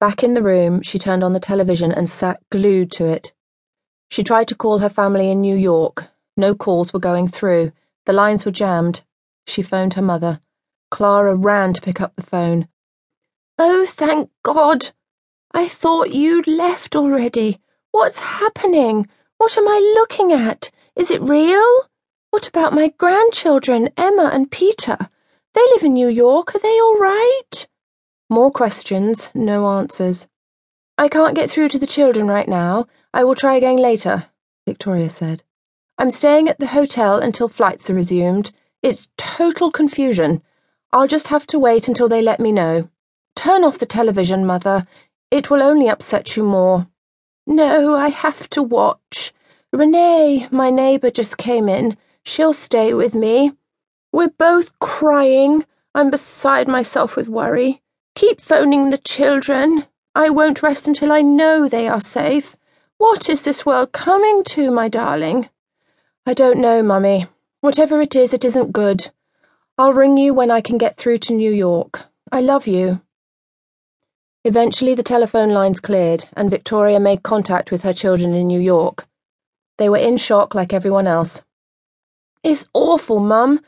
Back in the room, she turned on the television and sat glued to it. She tried to call her family in New York. No calls were going through. The lines were jammed. She phoned her mother. Clara ran to pick up the phone. Oh, thank God! I thought you'd left already. What's happening? What am I looking at? Is it real? What about my grandchildren, Emma and Peter? They live in New York. Are they all right? More questions, no answers. I can't get through to the children right now. I will try again later, Victoria said. I'm staying at the hotel until flights are resumed. It's total confusion. I'll just have to wait until they let me know. Turn off the television, Mother. It will only upset you more. No, I have to watch. Renee, my neighbour, just came in. She'll stay with me. We're both crying. I'm beside myself with worry. Keep phoning the children. I won't rest until I know they are safe. What is this world coming to, my darling? I don't know, Mummy. Whatever it is, it isn't good. I'll ring you when I can get through to New York. I love you. Eventually, the telephone lines cleared, and Victoria made contact with her children in New York. They were in shock like everyone else. It's awful, Mum.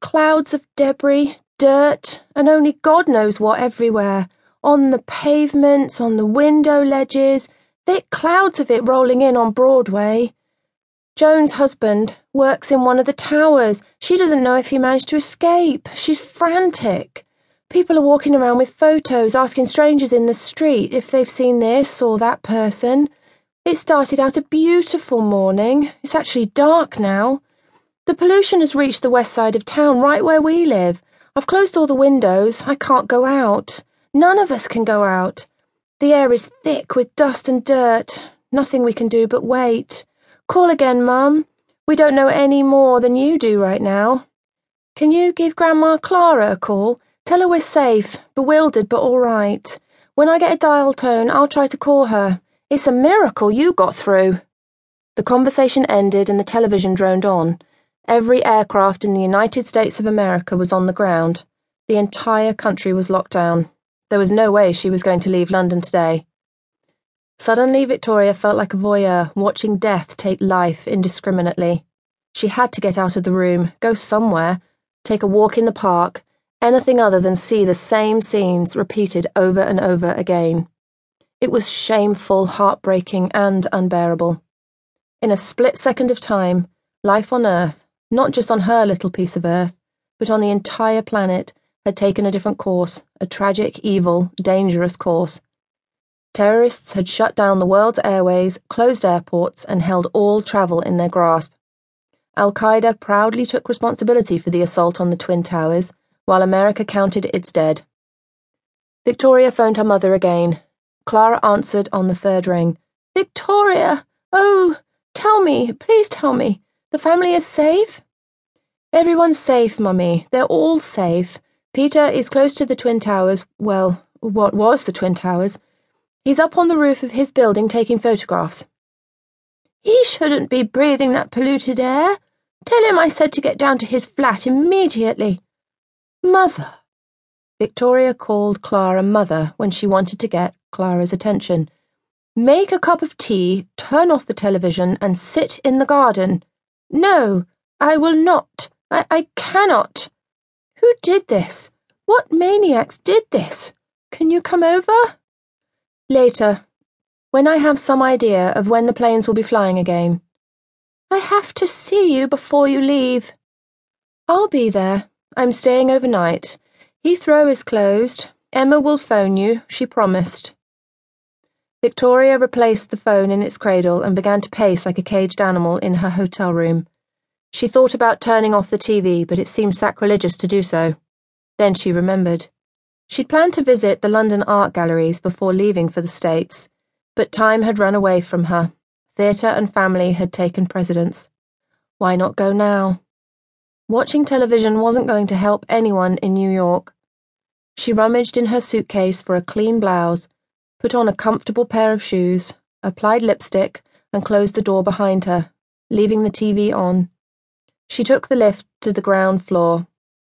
Clouds of debris, dirt, and only God knows what everywhere. On the pavements, on the window ledges, thick clouds of it rolling in on Broadway. Joan's husband works in one of the towers. She doesn't know if he managed to escape. She's frantic. People are walking around with photos, asking strangers in the street if they've seen this or that person. It started out a beautiful morning. It's actually dark now. The pollution has reached the west side of town, right where we live. I've closed all the windows. I can't go out. None of us can go out. The air is thick with dust and dirt. Nothing we can do but wait. Call again, Mum. We don't know any more than you do right now. Can you give Grandma Clara a call? Tell her we're safe, bewildered but all right. When I get a dial tone, I'll try to call her. It's a miracle you got through. The conversation ended and the television droned on. Every aircraft in the United States of America was on the ground. The entire country was locked down. There was no way she was going to leave London today. Suddenly, Victoria felt like a voyeur watching death take life indiscriminately. She had to get out of the room, go somewhere, take a walk in the park, anything other than see the same scenes repeated over and over again. It was shameful, heartbreaking, and unbearable. In a split second of time, life on Earth, not just on her little piece of Earth, but on the entire planet, had taken a different course, a tragic, evil, dangerous course. Terrorists had shut down the world's airways, closed airports, and held all travel in their grasp. Al Qaeda proudly took responsibility for the assault on the Twin Towers while America counted its dead. Victoria phoned her mother again. Clara answered on the third ring. Victoria! Oh, tell me, please tell me. The family is safe? Everyone's safe, Mummy. They're all safe. Peter is close to the Twin Towers. Well, what was the Twin Towers? He's up on the roof of his building taking photographs. He shouldn't be breathing that polluted air. Tell him I said to get down to his flat immediately. Mother. Victoria called Clara mother when she wanted to get Clara's attention. Make a cup of tea, turn off the television, and sit in the garden. No, I will not. I, I cannot. Who did this? What maniacs did this? Can you come over? Later, when I have some idea of when the planes will be flying again. I have to see you before you leave. I'll be there. I'm staying overnight. Heathrow is closed. Emma will phone you, she promised. Victoria replaced the phone in its cradle and began to pace like a caged animal in her hotel room. She thought about turning off the TV, but it seemed sacrilegious to do so. Then she remembered. She'd planned to visit the London art galleries before leaving for the States, but time had run away from her. Theatre and family had taken precedence. Why not go now? Watching television wasn't going to help anyone in New York. She rummaged in her suitcase for a clean blouse, put on a comfortable pair of shoes, applied lipstick, and closed the door behind her, leaving the TV on. She took the lift to the ground floor.